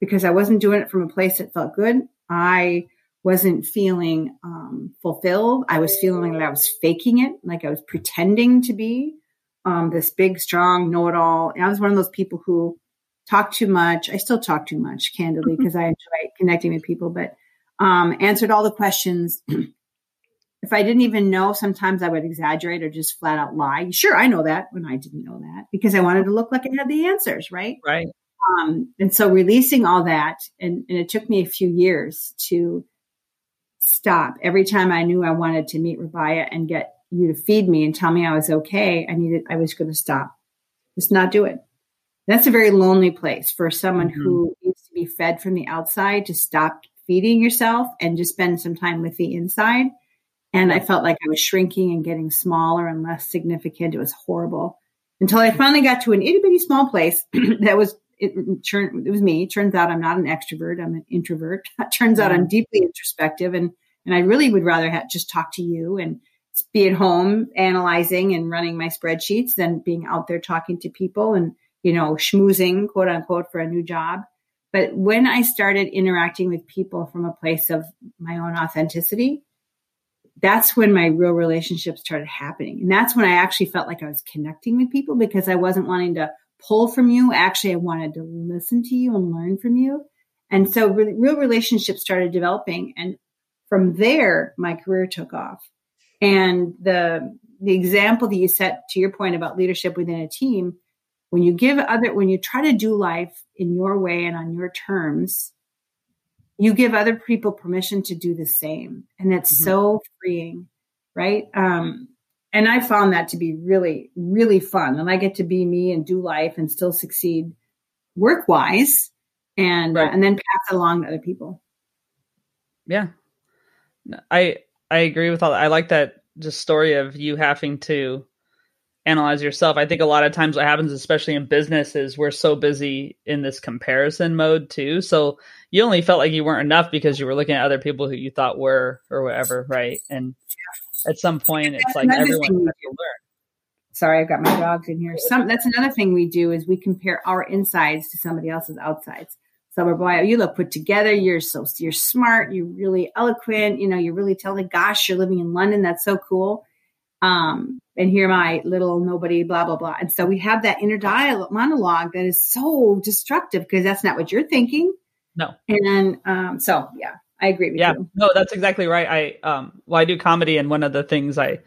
because I wasn't doing it from a place that felt good. I wasn't feeling um, fulfilled. I was feeling like I was faking it, like I was pretending to be um, this big, strong, know it all. And I was one of those people who talk too much. I still talk too much, candidly, because mm-hmm. I enjoy connecting with people, but um, answered all the questions. (clears throat) if I didn't even know, sometimes I would exaggerate or just flat out lie. Sure, I know that when I didn't know that because I wanted to look like I had the answers, right? Right. Um, and so releasing all that, and, and it took me a few years to stop. Every time I knew I wanted to meet Rabia and get you to feed me and tell me I was okay, I needed, I was going to stop. Just not do it. That's a very lonely place for someone mm-hmm. who needs to be fed from the outside to stop feeding yourself and just spend some time with the inside. And I felt like I was shrinking and getting smaller and less significant. It was horrible until I finally got to an itty bitty small place (clears throat) that was it, it was me. It turns out I'm not an extrovert. I'm an introvert. (laughs) It turns out I'm mm-hmm. deeply introspective and, and I really would rather have, just talk to you and be at home analyzing and running my spreadsheets than being out there talking to people and, you know, schmoozing quote unquote for a new job. But when I started interacting with people from a place of my own authenticity, that's when my real relationships started happening. And that's when I actually felt like I was connecting with people because I wasn't wanting to pull from you. Actually, I wanted to listen to you and learn from you. And so really, real relationships started developing. And from there, my career took off. And the, the example that you set to your point about leadership within a team, when you give other, when you try to do life in your way and on your terms, you give other people permission to do the same. And it's mm-hmm. so freeing, right? Um, and I found that to be really, really fun. And I get to be me and do life and still succeed work wise and, right. uh, and then pass it along to other people. Yeah. I, I agree with all that. I like that just story of you having to analyze yourself. I think a lot of times what happens, especially in business, is we're so busy in this comparison mode too. So you only felt like you weren't enough because you were looking at other people who you thought were or whatever, right? And at some point it's like everyone has to learn. Sorry, I've got my dogs in here. Some that's another thing we do is we compare our insides to somebody else's outsides. So we're boy, you look put together. You're so you're smart. You're really eloquent. You know, you're really telling. Gosh, you're living in London. That's so cool. Um, and here my little nobody, blah blah blah. And so we have that inner dialogue monologue that is so destructive because that's not what you're thinking. No. And um, so yeah, I agree with you. yeah, you. No, that's exactly right. I um well I do comedy and one of the things I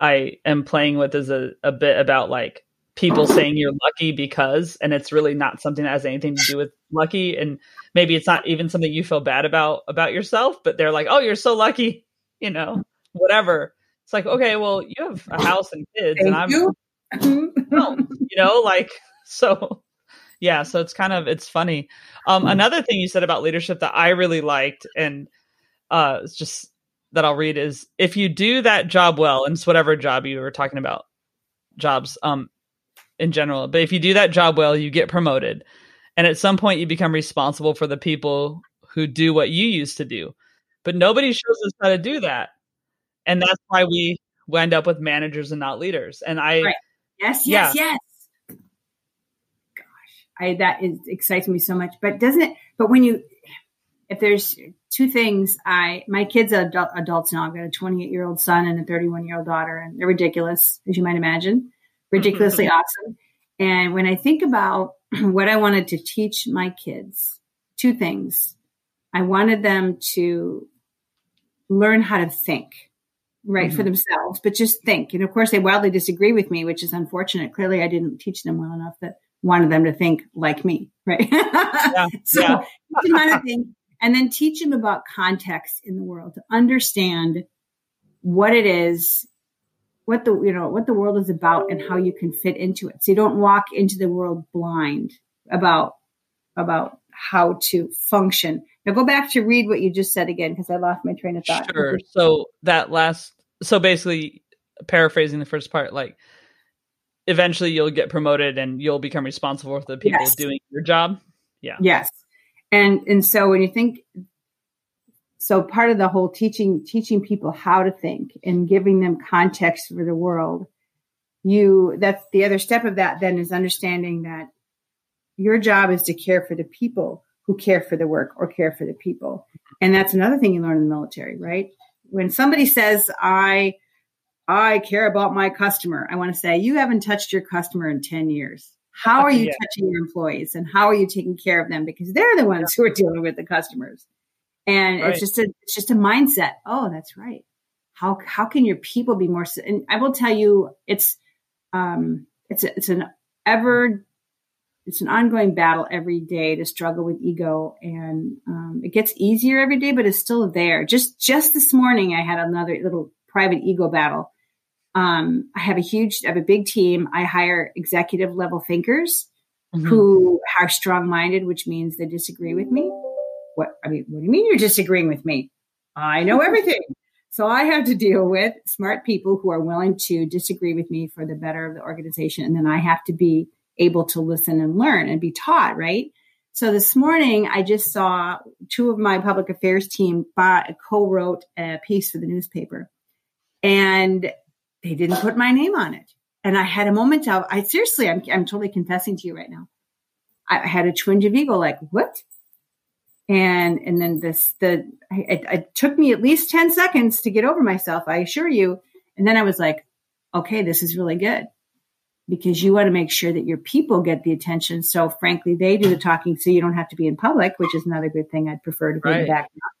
I am playing with is a, a bit about like people saying you're lucky because and it's really not something that has anything to do with lucky and maybe it's not even something you feel bad about about yourself, but they're like, Oh, you're so lucky, you know, whatever. It's like, okay, well, you have a house and kids Thank and I'm you. (laughs) no, you know, like (laughs) so yeah so it's kind of it's funny um hmm. another thing you said about leadership that i really liked and uh it's just that i'll read is if you do that job well and it's whatever job you were talking about jobs um in general but if you do that job well you get promoted and at some point you become responsible for the people who do what you used to do but nobody shows us how to do that and that's why we end up with managers and not leaders and i right. yes yes yeah. yes I that is excites me so much. But doesn't it? But when you, if there's two things, I my kids are adult, adults now. I've got a 28 year old son and a 31 year old daughter, and they're ridiculous, as you might imagine, ridiculously awesome. And when I think about (clears throat) what I wanted to teach my kids, two things. I wanted them to learn how to think right mm-hmm. for themselves but just think and of course they wildly disagree with me which is unfortunate clearly i didn't teach them well enough that wanted them to think like me right? Yeah, (laughs) so yeah. kind of thing and then teach them about context in the world to understand what it is what the you know what the world is about and how you can fit into it. So you don't walk into the world blind about about how to function. Now go back to read what you just said again because i lost my train of thought. Sure. So that last so basically paraphrasing the first part like eventually you'll get promoted and you'll become responsible for the people yes. doing your job? Yeah. Yes. And and so when you think so part of the whole teaching teaching people how to think and giving them context for the world you that's the other step of that then is understanding that your job is to care for the people who care for the work or care for the people. And that's another thing you learn in the military right? When somebody says i i care about my customer. I want to say you haven't touched your customer in 10 years. How are you yeah. touching your employees and how are you taking care of them? Because they're the ones who are dealing with the customers. And right. it's just a it's just a mindset. Oh that's right. How how can your people be more and i will tell you it's um it's a, it's an ever it's an ongoing battle every day to struggle with ego and um, it gets easier every day but it's still there. Just just this morning i had another little private ego battle um, i have a huge i have a big team i hire executive level thinkers mm-hmm. who are strong minded which means they disagree with me what I mean, what do you mean you're disagreeing with me? I know (laughs) everything. So I have to deal with smart people who are willing to disagree with me for the better of the organization. And then I have to be able to listen and learn and be taught, right? So this morning I just saw two of my public affairs team co-wrote a piece for the newspaper and they didn't put my name on it. And I had a moment of, I seriously, I'm, I'm totally confessing to you right now. I had a twinge of ego, like, what? and and then this the it, it, took me at least 10 seconds to get over myself i assure you and then i was like okay this is really good because you want to make sure that your people get the attention so frankly they do the talking so you don't have to be in public which is another good thing i'd prefer to be right. in the background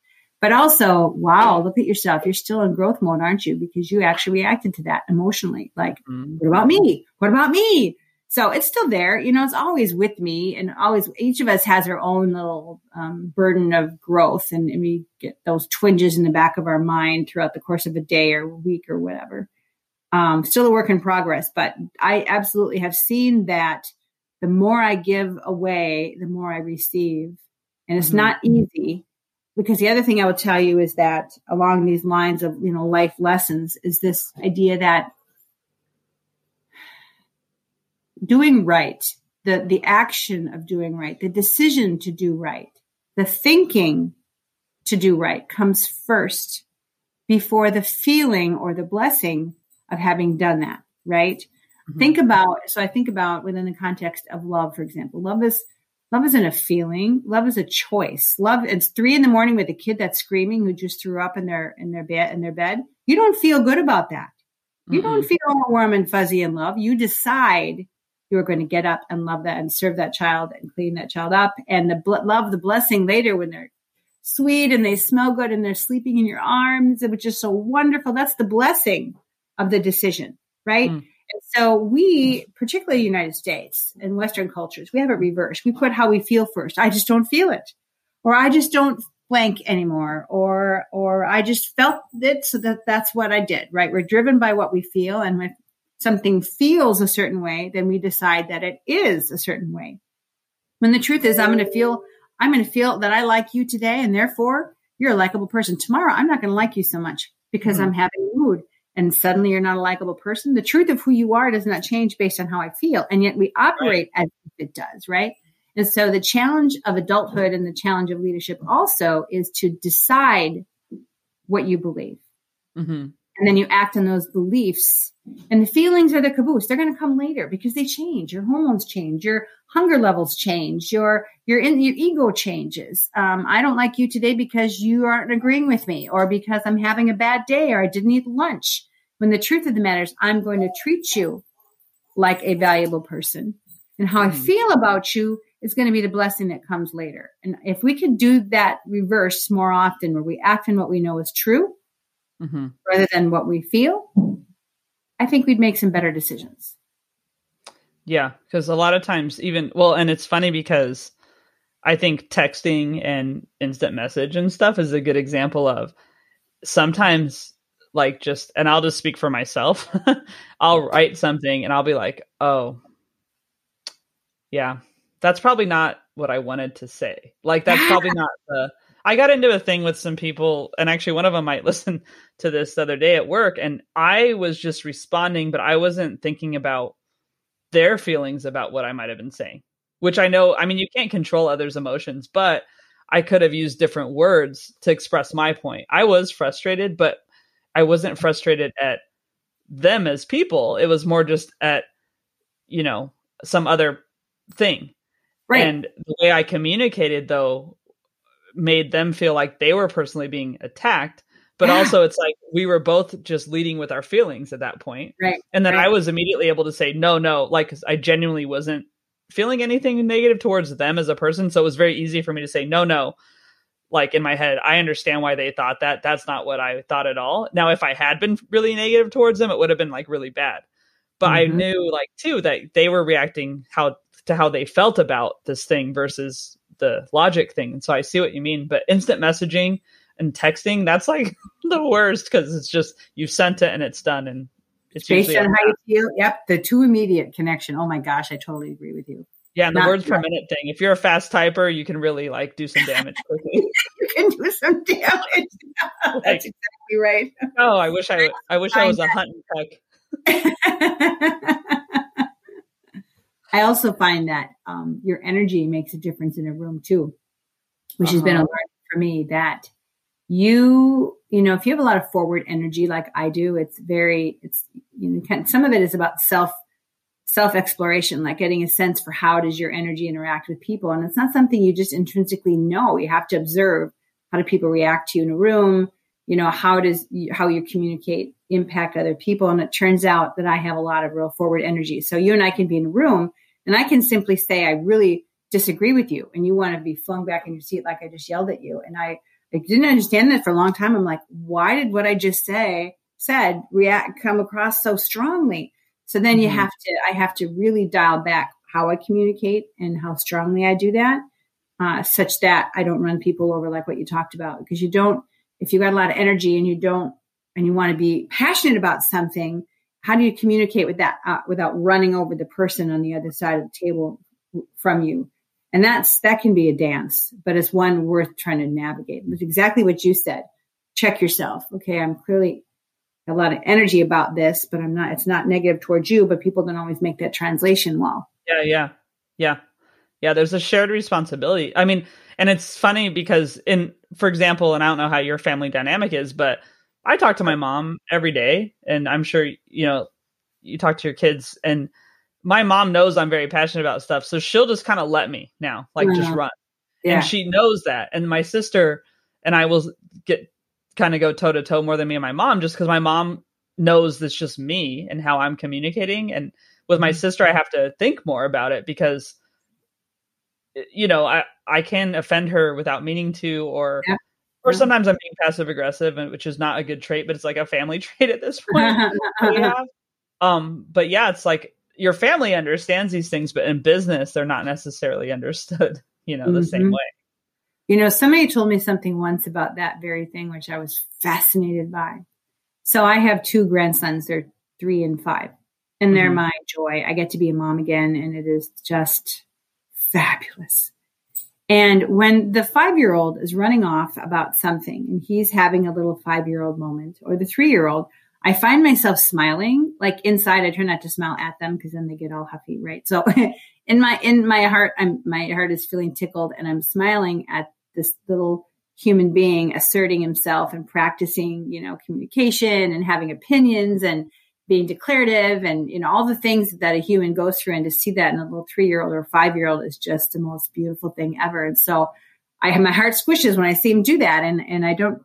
but also wow look at yourself you're still in growth mode aren't you because you actually reacted to that emotionally like mm-hmm. what about me what about me so it's still there. You know, it's always with me and always, each of us has our own little um, burden of growth and, and, we get those twinges in the back of our mind throughout the course of a day or week or whatever. Um, still a work in progress, but I absolutely have seen that the more I give away, the more I receive. And it's mm-hmm. not easy because the other thing I will tell you is that along these lines of, you know, life lessons is this idea that doing right, the, the action of doing right, the decision to do right, the thinking to do right comes first before the feeling or the blessing of having done that, right? Mm-hmm. Think about, so I think about within the context of love, for example, love is, love isn't a feeling. Love is a choice. Love, it's three in the morning with a kid that's screaming who just threw up in their, in their bed, in their bed. You don't feel good about that. You mm-hmm. don't feel all warm and fuzzy in love. You decide you are going to get up and love that and serve that child and clean that child up and the bl- love the blessing later when they're sweet and they smell good and they're sleeping in your arms, which is so wonderful. That's the blessing of the decision, right? Mm. And so we, particularly United States and Western cultures, we have it reversed. We put how we feel first. I just don't feel it, or I just don't blank anymore, or or I just felt it, so that that's what I did. Right? We're driven by what we feel, and if something feels a certain way, then we decide that it is a certain way. When the truth is, I'm going to feel, I'm going to feel that I like you today, and therefore you're a likable person. Tomorrow, I'm not going to like you so much because mm-hmm. I'm having a mood, and suddenly you're not a likable person. The truth of who you are does not change based on how I feel, and yet we operate right. as if it does, right? And so the challenge of adulthood and the challenge of leadership also is to decide what you believe. Mm-hmm and then you act on those beliefs. And the feelings are the caboose. They're going to come later because they change. Your hormones change. Your hunger levels change. Your your in, your ego changes. Um, i don't like you today because you aren't agreeing with me or because i'm having a bad day or i didn't eat lunch. When the truth of the matter is i'm going to treat you like a valuable person. And how i hmm. feel about you is going to be the blessing that comes later. And if we could do that reverse more often where we act on what we know is true mm-hmm. rather than what we feel, I think we'd make some better decisions. Yeah, because a lot of times, even well, and it's funny because I think texting and instant message and stuff is a good example of sometimes like just and I'll just speak for myself. (laughs) I'll write something and I'll be like, "Oh, yeah, that's probably not what I wanted to say." Like that's (gasps) probably not the I got into a thing with some people, and actually, one of them might (laughs) listen to this the other day at work, and I was just responding, but I wasn't thinking about their feelings about what I might have been saying, which I know, I mean, you can't control others' emotions, but I could have used different words to express my point. I was frustrated, but I wasn't frustrated at them as people. It was more just at, you know, some other thing. Right. And the way I communicated, though, made them feel like they were personally being attacked but also it's like we were both just leading with our feelings at that point. Right and then right. i was immediately able to say no no like i genuinely wasn't feeling anything negative towards them as a person so it was very easy for me to say no no. Like in my head i understand why they thought that. That's not what i thought at all. Now if i had been really negative towards them it would have been like really bad. But mm-hmm. i knew like too that they were reacting how to how they felt about this thing versus the logic thing. And so I see what you mean. But instant messaging and texting, that's like (laughs) the worst because it's just you sent it and it's done. And it's based on how you feel. Yep. The too immediate connection. Oh my gosh, I totally agree with you. Yeah, and the Not words per minute thing. If you're a fast typer, you can really like do some damage (laughs) quickly. you can do some damage. (laughs) like, That's exactly right. Oh, I wish I I wish I was a hunting peck. I also find that um, your energy makes a difference in a room too, which uh-huh. has been a uh-huh. learning for me that you, you know, if you have a lot of forward energy like I do, it's very, it's, you know, of, some of it is about self, self exploration, like getting a sense for how does your energy interact with people. And it's not something you just intrinsically know. You have to observe how do people react to you in a room? You know, how does, how you communicate impact other people? And it turns out that I have a lot of real forward energy. So you and I can be in a room and I can simply say, I really disagree with you and you want to be flung back in your seat like I just yelled at you. And I, I didn't understand that for a long time. I'm like, why did what I just say said react come across so strongly? So then mm-hmm. you have to, I have to really dial back how I communicate and how strongly I do that, uh, such that I don't run people over like what you talked about. Because you don't, if you got a lot of energy and you don't, and you want to be passionate about something, how do you communicate with that uh, without running over the person on the other side of the table from you? And that's that can be a dance but it's one worth trying to navigate. It's exactly what you said. Check yourself. Okay i'm clearly a lot of energy about this but i'm not it's not negative towards you but people don't always make that translation well. Yeah yeah yeah. Yeah there's a shared responsibility. I mean and it's funny because in for example and i don't know how your family dynamic is but I talk to my mom every day, and I'm sure you know you talk to your kids, and my mom knows I'm very passionate about stuff, so she'll just kind of let me now, like just run, yeah. and she knows that. And my sister and I will get kind of go toe to toe more than me and my mom, just because my mom knows that's just me and how I'm communicating, and with my mm-hmm. sister, I have to think more about it because you know I I can offend her without meaning to, or yeah or sometimes I'm being passive aggressive, which is not a good trait, but it's like a family (laughs) trait at this point. (laughs) um, but yeah, it's like your family understands these things, but in business, they're not necessarily understood, (laughs) you know, the mm-hmm. same way. You know, somebody told me something once about that very thing, which I was fascinated by. So I have two grandsons, they're three and five, and they're mm-hmm. my joy. I get to be a mom again, and it is just fabulous. And when the five year old is running off about something and he's having a little five year old moment or the three year old, I find myself smiling. Like inside, I try not to smile at them because then they get all huffy, right? So (laughs) in my, in my heart, I'm, my heart is feeling tickled and I'm smiling at this little human being asserting himself and practicing, you know, communication and having opinions and being declarative and you know all the things that a human goes through and to see that in a little three year old or five year old is just the most beautiful thing ever. And so i have my heart squishes when i see him do that and and i don't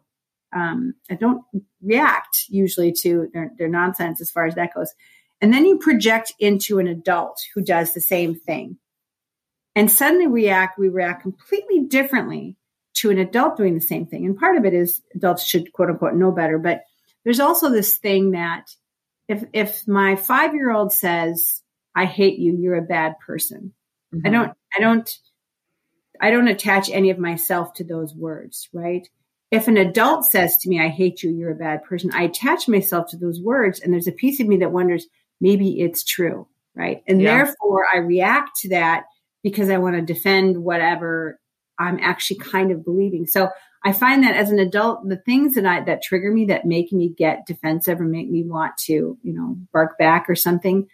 um i don't react usually to their, their nonsense as far as that goes. And then you project into an adult who does the same thing. And suddenly react we react completely differently to an adult doing the same thing. And part of it is adults should quote unquote know better but there's also this thing that if if my five year old says, I hate you, you're a bad person. Mm-hmm. I don't I don't I don't attach any of myself to those words, right? If an adult says to me, I hate you, you're a bad person, I attach myself to those words. And there's a piece of me that wonders, maybe it's true, right? And yeah. therefore I react to that because I want to defend whatever I'm actually kind of believing. So I find that as an adult, the things that I, that trigger me, that make me get defensive or make me want to, you know, bark back or something,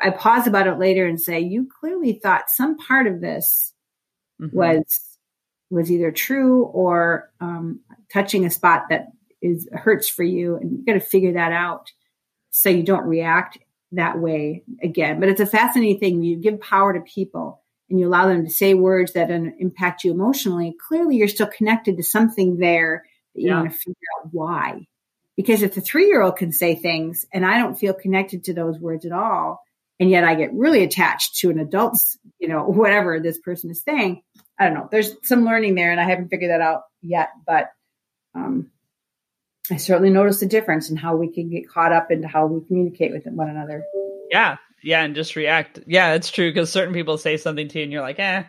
I pause about it later and say, you clearly thought some part of this mm-hmm. was was either true or um, touching a spot that is hurts for you, and you got to figure that out so you don't react that way again. But it's a fascinating thing. You give power to people and you allow them to say words that impact you emotionally. Clearly, you're still connected to something there that you yeah. want to figure out why. Because if the three year old can say things and I don't feel connected to those words at all, and yet I get really attached to an adult's, you know, (laughs) whatever this person is saying. I don't know. There's some learning there, and I haven't figured that out yet. But um, I certainly noticed a difference in how we can get caught up into how we communicate with one another. Yeah, yeah, and just react. Yeah, it's true because certain people say something to you, and you're like, eh,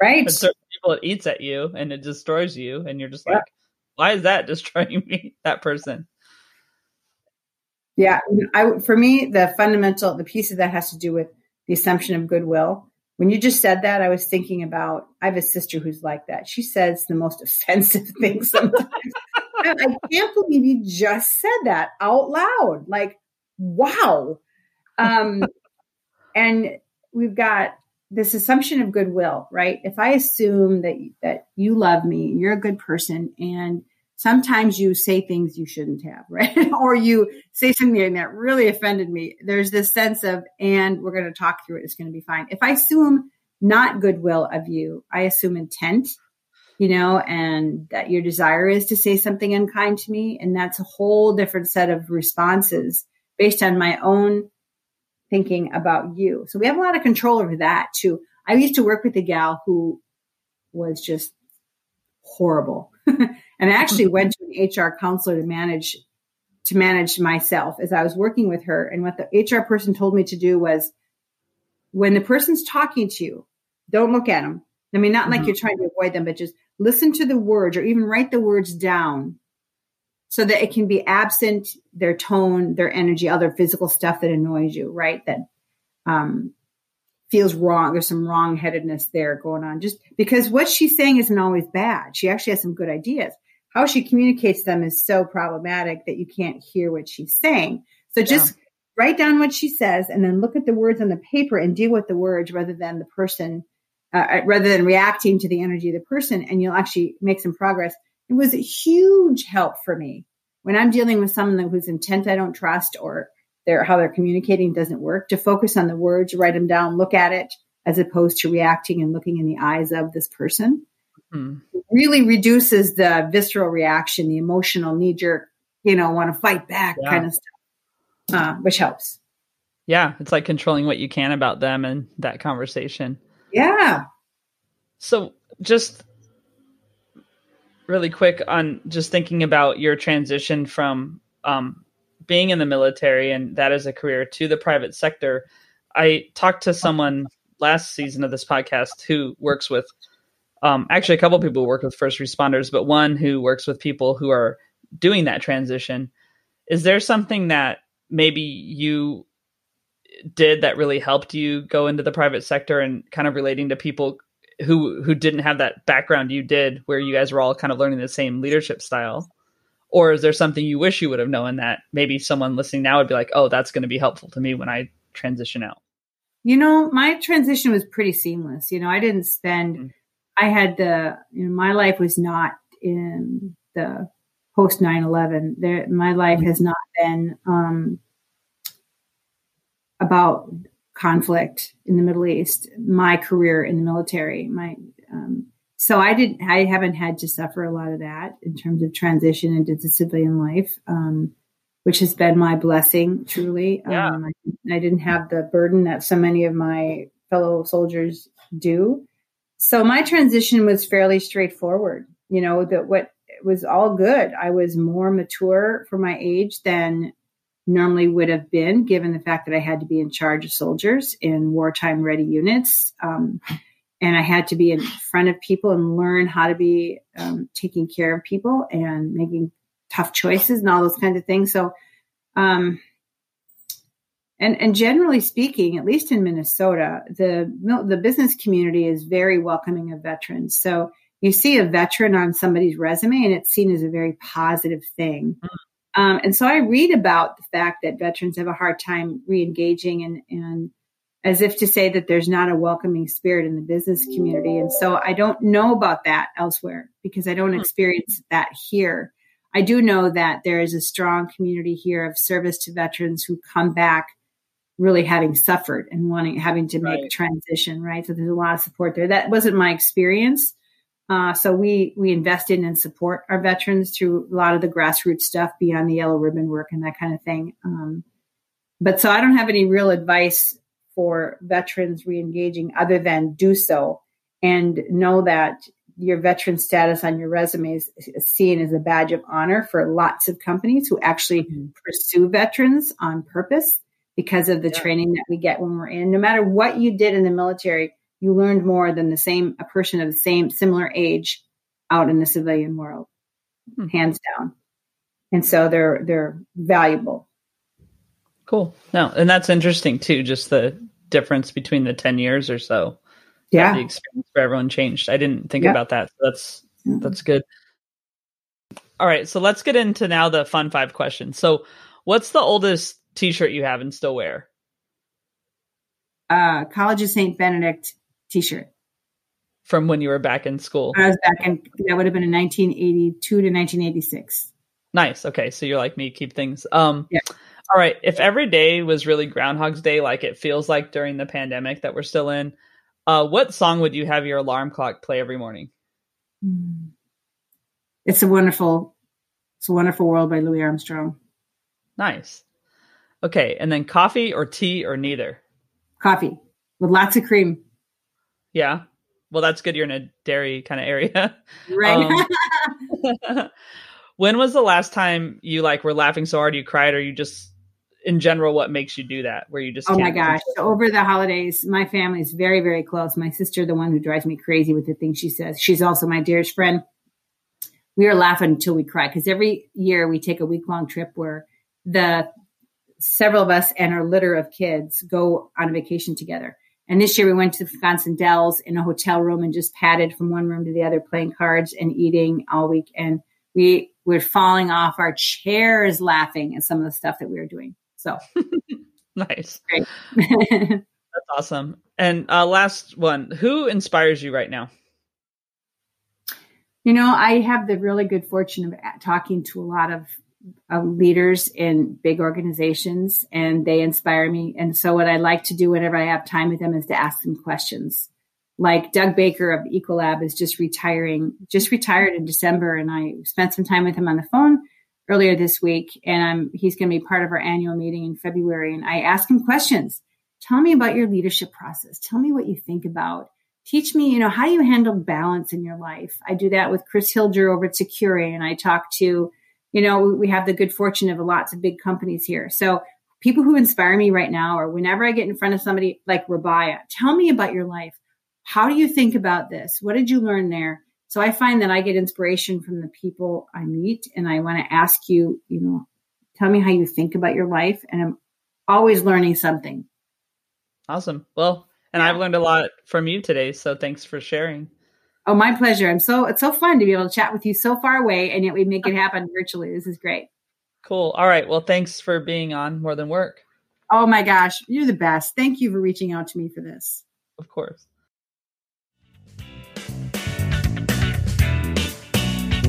right. But certain people, it eats at you and it destroys you, and you're just yeah. like, why is that (laughs) destroying me? That person. Yeah, I for me the fundamental the piece of that has to do with the assumption of goodwill. When you just said that, I was thinking about I have a sister who's like that. She says the most (laughs) offensive things sometimes. I can't believe you just said that out loud. Like, wow. Um, and we've got this assumption of goodwill, right? If I assume that that you love me, you're a good person, and sometimes you say things you shouldn't have, (laughs) right? or you say something that really offended me. There's this sense of, and we're going to talk through it. It's going to be fine. If I assume not goodwill of you, I assume intent, you know, and that your desire is to say something unkind to me. And that's a whole different set of responses based on my own thinking about you. So we have a lot of control over that too. I used to work with a gal who was just horrible. (laughs) and I actually (laughs) went to an HR counselor to manage to manage myself as I was working with her. And what the HR person told me to do was when the person's talking to you, don't look at them. I mean, not mm-hmm. like you're trying to avoid them, but just listen to the words or even write the words down so that it can be absent their tone, their energy, other physical stuff that annoys you, right? That um, feels wrong. There's some wrongheadedness there going on. Just because what she's saying isn't always bad. She actually has some good ideas. How she communicates them is so problematic that you can't hear what she's saying. So just yeah. write down what she says and then look at the words on the paper and deal with the words rather than the person, uh, uh rather than reacting to the energy of the person. And you'll actually make some progress it was a huge help for me when I'm dealing with someone whose intent I don't trust or their how they're communicating doesn't work to focus on the words, write them down, look at it as opposed to reacting and looking in the eyes of this person. Mm-hmm. really reduces the visceral reaction, the emotional knee jerk, you know, want to fight back yeah. kind of stuff, uh, which helps. Yeah, it's like controlling what you can about them and that conversation. Yeah. So just really quick on just thinking about your transition from um, being in the military and that as a career to the private sector. I talked to someone last season of this podcast who works with um, actually a couple people who work with first responders, but one who works with people who are doing that transition. Is there something that maybe you did that really helped you go into the private sector and kind of relating to people who who didn't have that background you did where you guys were all kind of learning the same leadership style or is there something you wish you would have known that maybe someone listening now would be like oh that's going to be helpful to me when i transition out you know my transition was pretty seamless you know i didn't spend mm-hmm. i had the you know my life was not in the post 9-11 there my life mm-hmm. has not been um about conflict in the Middle East, my career in the military, my um, so I didn't I haven't had to suffer a lot of that in terms of transition into civilian life, um, which has been my blessing truly. Yeah. Um, I, I, didn't have the burden that so many of my fellow soldiers do. So my transition was fairly straightforward. You know that what it was all good. I was more mature for my age than normally would have been, given the fact that I had to be in charge of soldiers in wartime ready units. Um, and I had to be in front of people and learn how to be um, taking care of people and making tough choices and all those kinds of things. So, um, and and generally speaking, at least in Minnesota, the the business community is very welcoming of veterans. So you see a veteran on somebody's resume, and it's seen as a very positive thing. Um, and so I read about the fact that veterans have a hard time re-engaging and and as if to say that there's not a welcoming spirit in the business community. And so I don't know about that elsewhere because I don't hmm. experience that here. I do know that there is a strong community here of service to veterans who come back really having suffered and wanting having to make right. transition, right? So there's a lot of support there. That wasn't my experience. Uh, so we we invest in and support our veterans through a lot of the grassroots stuff beyond the yellow ribbon work and that kind of thing. Um, but so I don't have any real advice for veterans reengaging other than do so and know that your veteran status on your resume is seen as a badge of honor for lots of companies who actually mm-hmm. pursue veterans on purpose because of the yeah. training that we get when we're in. No matter what you did in the military, you learned more than the same a person of the same similar age out in the civilian world, mm-hmm. hands down. And so they're they're valuable. Cool. No, and that's interesting too. Just the difference between the ten years or so. Yeah, the experience for everyone changed. I didn't think about that. So that's mm-hmm. that's good. All right, so let's get into now the fun five questions. So, what's the oldest T-shirt you have and still wear? Uh, College of Saint Benedict T-shirt from when you were back in school. I was back in that would have been in 1982 to 1986. Nice. Okay, so you're like me, keep things. Um, yeah. All right. If every day was really Groundhog's Day, like it feels like during the pandemic that we're still in, uh, what song would you have your alarm clock play every morning? Hmm. It's a wonderful, it's a wonderful world by Louis Armstrong. Nice. Okay, and then coffee or tea or neither? Coffee with lots of cream. Yeah. Well, that's good. You're in a dairy kind of area. (laughs) Right. Um, (laughs) (laughs) when was the last time you like were laughing so hard you cried or you just in general what makes you do that where you just oh my gosh so over the holidays my family is very very close my sister the one who drives me crazy with the things she says she's also my dearest friend we are laughing until we cry because every year we take a week long trip where the several of us and our litter of kids go on a vacation together and this year we went to the Wisconsin Dells in a hotel room and just padded from one room to the other, playing cards and eating all week. And we were falling off our chairs laughing at some of the stuff that we were doing. So (laughs) nice. Great. (laughs) That's awesome. And uh, last one, who inspires you right now? You know, I have the really good fortune of talking to a lot of uh, leaders in big organizations and they inspire me. And so what I like to do whenever I have time with them is to ask them questions. Like Doug Baker of Ecolab is just retiring, just retired in December. And I spent some time with him on the phone earlier this week. And I'm, he's going to be part of our annual meeting in February. And I ask him questions. Tell me about your leadership process. Tell me what you think about. Teach me, you know, how do you handle balance in your life? I do that with Chris Hilger over at Securian, and I talk to you know, we have the good fortune of lots of big companies here. So people who inspire me right now, or whenever I get in front of somebody like Rabia, tell me about your life. How do you think about this? What did you learn there? So I find that I get inspiration from the people I meet and I want to ask you, you know, tell me how you think about your life. And I'm always learning something. Awesome. Well, and I've learned a lot from you today. So thanks for sharing. Oh, my pleasure. I'm so it's so fun to be able to chat with you so far away, and yet we make it (laughs) happen virtually. This is great. Cool. All right. Well, thanks for being on More Than Work. Oh my gosh, you're the best. Thank you for reaching out to me for this. Of course.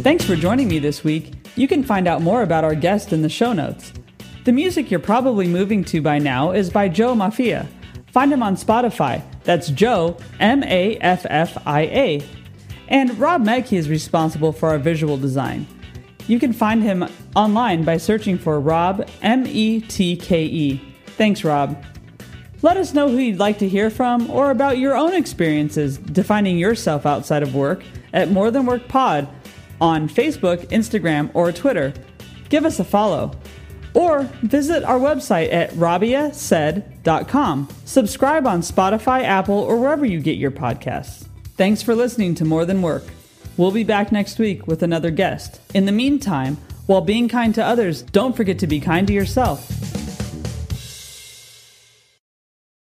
Thanks for joining me this week. You can find out more about our guest in the show notes. The music you're probably moving to by now is by Joe Maffia. Find him on Spotify. That's Joe, M A F F I A. And Rob Metke is responsible for our visual design. You can find him online by searching for Rob M E T K E. Thanks, Rob. Let us know who you'd like to hear from or about your own experiences defining yourself outside of work at More Than Work Pod on Facebook, Instagram, or Twitter. Give us a follow. Or visit our website at rabiasaid.com. Subscribe on Spotify, Apple, or wherever you get your podcasts. Thanks for listening to More Than Work. We'll be back next week with another guest. In the meantime, while being kind to others, don't forget to be kind to yourself.